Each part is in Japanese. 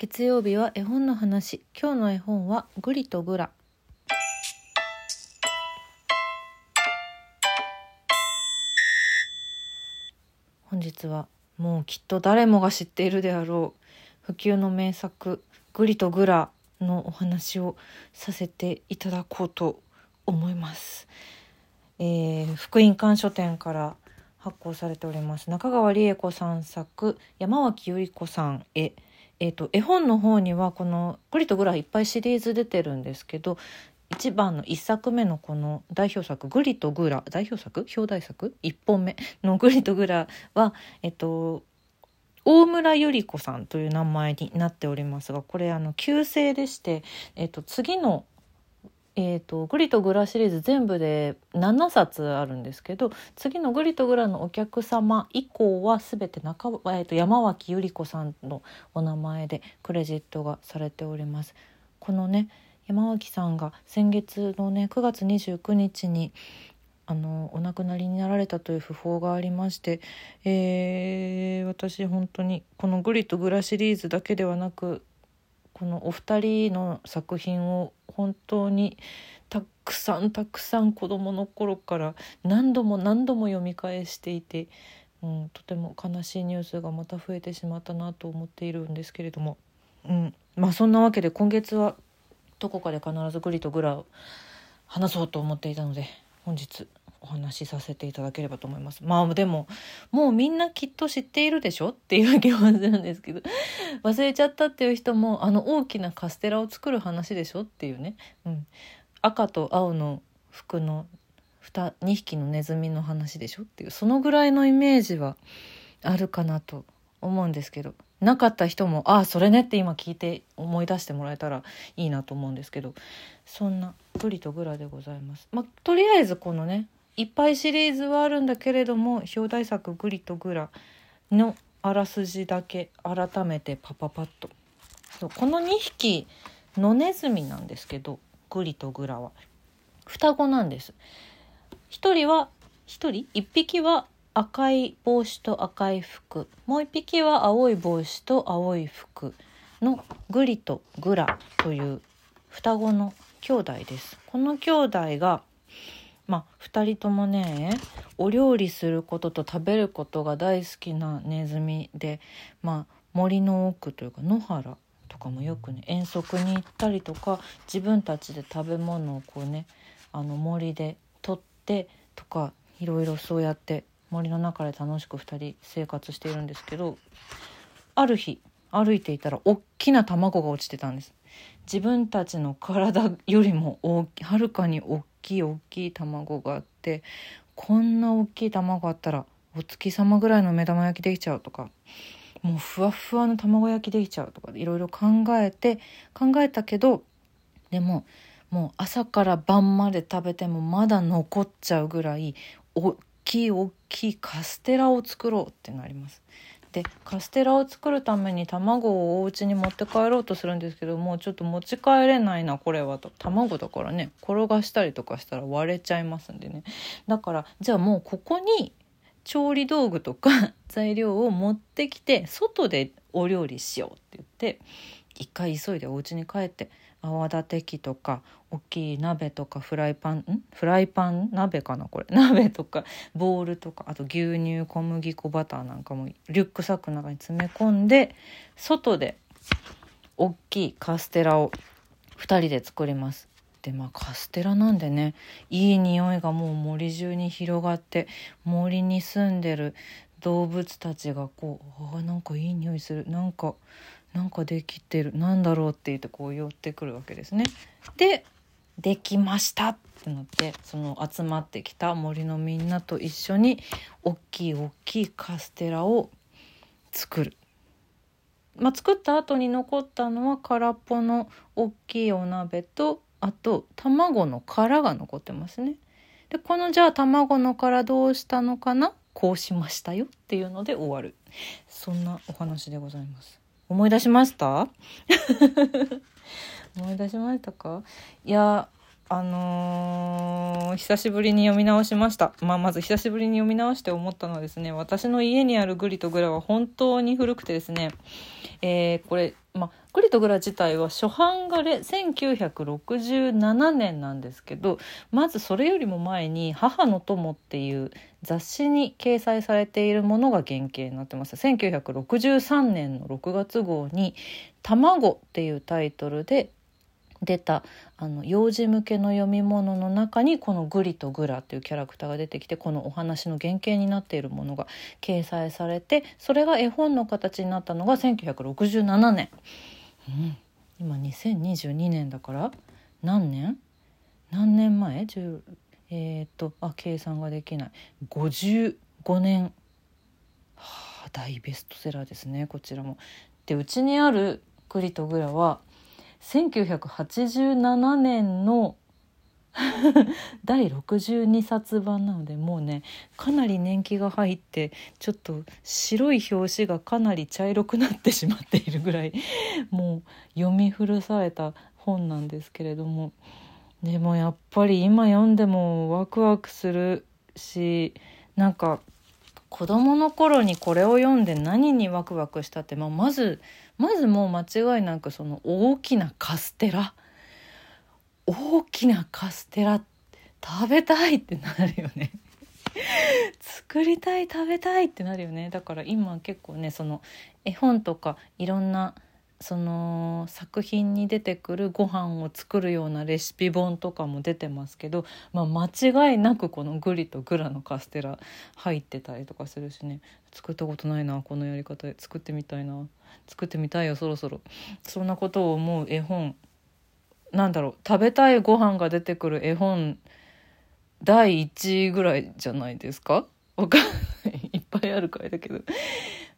月曜日は絵本の話。今日の絵本はグリとグラ。本日はもうきっと誰もが知っているであろう普及の名作グリとグラのお話をさせていただこうと思います、えー福音館書店から発行されております。中川理恵子さん作山脇由里子さん絵えー、と絵本の方にはこの「グリとグラ」いっぱいシリーズ出てるんですけど一番の1作目のこの代表作「グリとグラ」代表作？表題作？1本目の 「グリとグラは」えっと大村百合子さんという名前になっておりますがこれあの旧姓でして、えっと、次のえー、とグリとグラシリーズ全部で7冊あるんですけど次のグリとグラのお客様以降は全て中、えー、と山脇由里子さんのお名前でクレジットがされております。このね山脇さんが先月のね9月29日にあのお亡くなりになられたという訃報がありまして、えー私本当にこの「グリとグラ」シリーズだけではなくこのお二人の作品を本当にたくさんたくさん子どもの頃から何度も何度も読み返していて、うん、とても悲しいニュースがまた増えてしまったなと思っているんですけれども、うん、まあそんなわけで今月はどこかで必ずグリとグラを話そうと思っていたので本日。お話しさせていただければと思います。まあでももうみんなきっと知っているでしょっていう気はするんですけど 忘れちゃったっていう人もあの大きなカステラを作る話でしょっていうね、うん、赤と青の服の 2, 2匹のネズミの話でしょっていうそのぐらいのイメージはあるかなと思うんですけどなかった人もああそれねって今聞いて思い出してもらえたらいいなと思うんですけどそんなグリとグラでございます。まあ、とりあえずこのねいっぱいシリーズはあるんだけれども表題作「グリとグラ」のあらすじだけ改めてパパパッと。そうこの2匹野ネズミなんですけどグリとグラは。双子なんです。1人は1人？1匹は赤い帽子と赤い服。もう1匹は青い帽子と青い服のグリとグラという双子の兄弟です。この兄弟がまあ2人ともねお料理することと食べることが大好きなネズミでまあ森の奥というか野原とかもよくね遠足に行ったりとか自分たちで食べ物をこうねあの森で取ってとかいろいろそうやって森の中で楽しく2人生活しているんですけどある日歩いていたら大きな卵が落ちてたんです。自分たちの体よりも大きはるかに大きい大きい卵があってこんな大きい卵あったらお月様ぐらいの目玉焼きできちゃうとかもうふわふわの卵焼きできちゃうとかいろいろ考えて考えたけどでももう朝から晩まで食べてもまだ残っちゃうぐらい大きい大きいカステラを作ろうってなります。でカステラを作るために卵をお家に持って帰ろうとするんですけどもうちょっと持ち帰れないなこれはと。卵だからね転がしたりとかしたら割れちゃいますんでね。だからじゃあもうここに調理道具とか 材料を持ってきて外でお料理しようって言って一回急いでお家に帰って泡立て器とか大きい鍋とかフライパンん？フライパン？鍋かなこれ。鍋とかボウルとかあと牛乳小麦粉バターなんかもリュックサックの中に詰め込んで外で大きいカステラを2人で作ります。でまあカステラなんでねいい匂いがもう森中に広がって森に住んでる動物たちがこうあなんかいい匂いするなんかなんかできてるなんだろうって言ってこう寄ってくるわけですね。でできましたってなってその集まってきた森のみんなと一緒に大きい大きいカステラを作る。まあ、作った後に残ったのは空っぽの大きいお鍋とあと卵の殻が残ってますね。でこのじゃあ卵の殻どうしたのかな？こうしましたよっていうので終わるそんなお話でございます。思い出しました？思い出しましたか？いやあのー久しぶりに読み直しました。まあ、まず久しぶりに読み直して思ったのはですね、私の家にあるグリとグラは本当に古くてですね、えーこれ、まあ、グリとグラ自体は初版がれ1967年なんですけどまずそれよりも前に「母の友」っていう雑誌に掲載されているものが原型になってます。1963年の6月号に「卵」っていうタイトルで出たあの幼児向けの読み物の中にこのグリとグラっていうキャラクターが出てきてこのお話の原型になっているものが掲載されてそれが絵本の形になったのが1967年、うん、今2022年だから何年？何年前？えー、っとあ計算ができない。55年。はあ大ベストセラーですねこちらも。でうちにあるグリとグラは1987年の第62冊版なのでもうねかなり年季が入ってちょっと白い表紙がかなり茶色くなってしまっているぐらい もう読み古された本なんですけれども。でもやっぱり今読んでもワクワクするしなんか子供の頃にこれを読んで何にワクワクしたって、まあ、まずまずもう間違いなくその大きなカステラ。大きなカステラ食べたいってなるよね。作りたい食べたいってなるよね。だから今結構ねその絵本とかいろんなその作品に出てくるご飯を作るようなレシピ本とかも出てますけど、まあ、間違いなくこのグリとグラのカステラ入ってたりとかするしね。作ったことないなこのやり方で。作ってみたいな。作ってみたいよそろそろ。そんなことを思う絵本。なんだろう。食べたいご飯が出てくる絵本第1位ぐらいじゃないですか？わかんない。いっぱいあるからだけど。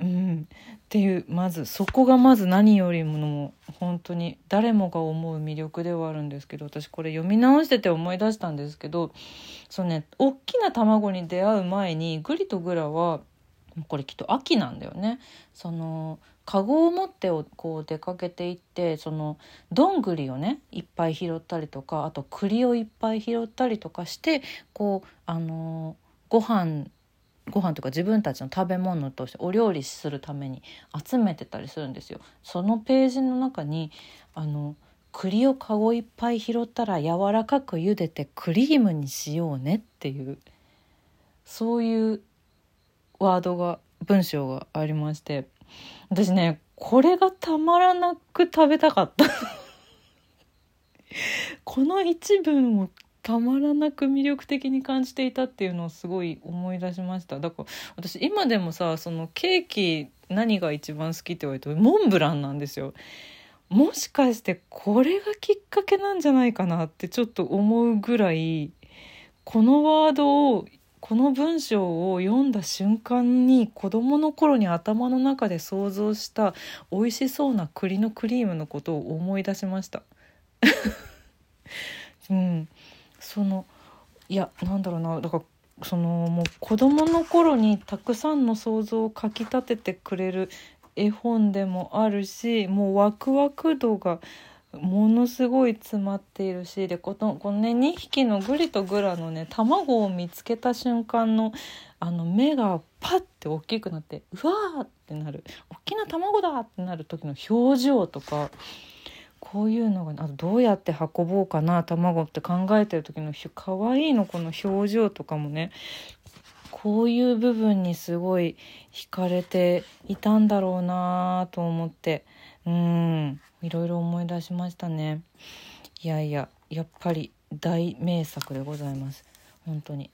うん、っていうまずそこがまず何よりも本当に誰もが思う魅力ではあるんですけど私これ読み直してて思い出したんですけどそうね大きな卵に出会う前にグリとグラはこれきっと秋なんだよね。そのカゴを持ってこう出かけていってそのどんぐりをねいっぱい拾ったりとかあと栗をいっぱい拾ったりとかしてこうあのご飯ご飯とか自分たちの食べ物としてお料理するために集めてたりするんですよ。そのページの中にあの栗をかごいっぱい拾ったら柔らかく茹でてクリームにしようねっていうそういうワードが文章がありまして私ねこれがたまらなく食べたかった この一文をたまらなく魅力的に感じていたっていうのをすごい思い出しました。だから私今でもさそのケーキ何が一番好きって言われてモンブランなんですよ。もしかしてこれがきっかけなんじゃないかなってちょっと思うぐらいこのワードをこの文章を読んだ瞬間に子どもの頃に頭の中で想像した美味しそうな栗のクリームのことを思い出しました。うん、そのいやなんだろうなだからそのもう子どもの頃にたくさんの想像をかきたててくれる絵本でもあるしもうワクワク度がものすごい詰まっているしでこのこのね2匹のグリとグラのね卵を見つけた瞬間のあの目がパッて大きくなってうわーってなる。大きな卵だってなる時の表情とかこういうのがあとどうやって運ぼうかな卵って考えてる時の可愛いのこの表情とかもねこういう部分にすごい惹かれていたんだろうなと思ってうんいろいろ思い出しましたね。いやいややっぱり大名作でございます。本当に。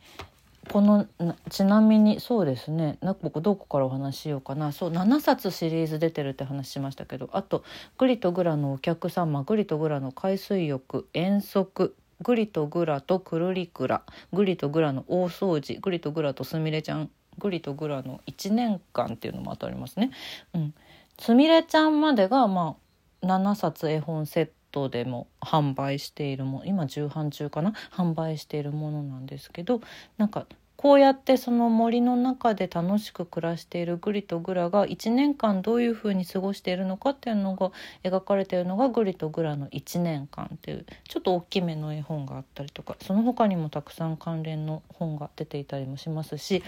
このちなみにそうですね。な僕どこからお話ししようかな。そう7冊シリーズ出てるって話しましたけど。あと「グリとグラのお客様」「グリとグラの海水浴」「遠足」グリとグラとくるりくら。グリとグラの大掃除。グリとグラとすみれちゃん。グリとグラの1年間っていうのも当たりますね。うん、すみれちゃんまでがまあ7冊絵本セットでも販売しているも今重版中かな？販売しているものなんですけどなんかこうやってその森の中で楽しく暮らしているグリとグラが1年間どういうふうに過ごしているのかっていうのが描かれているのが「グリとグラの1年間」っていうちょっと大きめの絵本があったりとかその他にもたくさん関連の本が出ていたりもしますし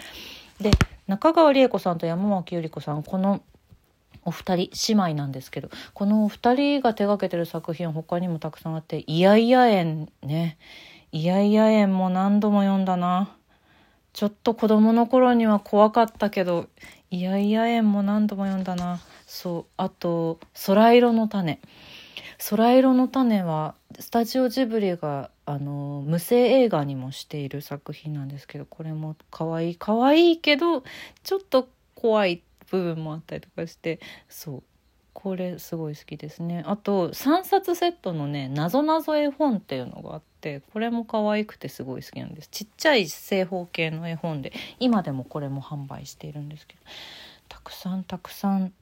で中川理恵子さんと山脇百合子さんこのお二人姉妹なんですけどこのお二人が手がけてる作品は他にもたくさんあって「いやいや園」ね「いやいや園」も何度も読んだな。ちょっと子供の頃には怖かったけど「いやいや園」も何度も読んだな。そうあと「空色の種」空色の種はスタジオジブリがあの無声映画にもしている作品なんですけどこれも可愛い可愛いけどちょっと怖い部分もあったりとかしてそうこれすごい好きですね。あと3冊セットのねなぞなぞ絵本っていうのがあってこれも可愛くてすごい好きなんです。ちっちゃい正方形の絵本で今でもこれも販売しているんですけどたくさんたくさん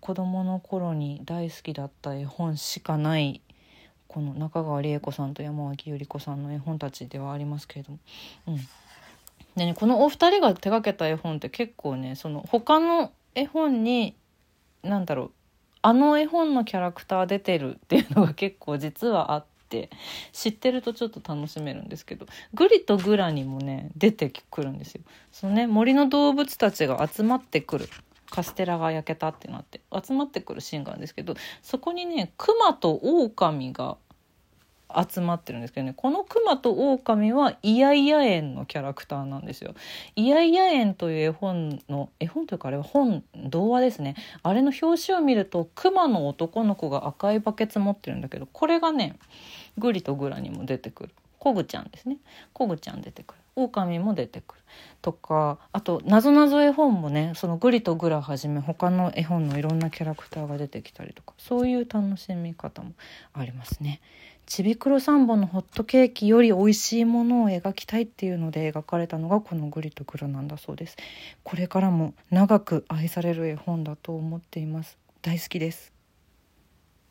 子供の頃に大好きだった絵本しかないこの中川理恵子さんと山脇百合子さんの絵本たちではありますけれども、うん、でねこのお二人が手がけた絵本って結構ねその他の絵本に何だろうあの絵本のキャラクター出てるっていうのが結構実はあって知ってるとちょっと楽しめるんですけどグリとグラにもね出てくるんですよ。そのね森の動物たちが集まってくるカステラが焼けたってなって集まってくるシーンがあるんですけどそこにねクマとオオカミが集まってるんですけどねこのクマとオオカミはイヤイヤ園のキャラクターなんですよ。イヤイヤ園という絵本の絵本というかあれは本童話ですね。あれの表紙を見るとクマの男の子が赤いバケツ持ってるんだけどこれがねグリとグラにも出てくる。コグちゃんですね。コグちゃん出てくる。狼も出てくる。とかあとなぞなぞ絵本もねそのグリとグラはじめ他の絵本のいろんなキャラクターが出てきたりとかそういう楽しみ方もありますね。ちびくろサンボのホットケーキより美味しいものを描きたいっていうので描かれたのがこのグリとグラなんだそうです。これからも長く愛される絵本だと思っています。大好きです。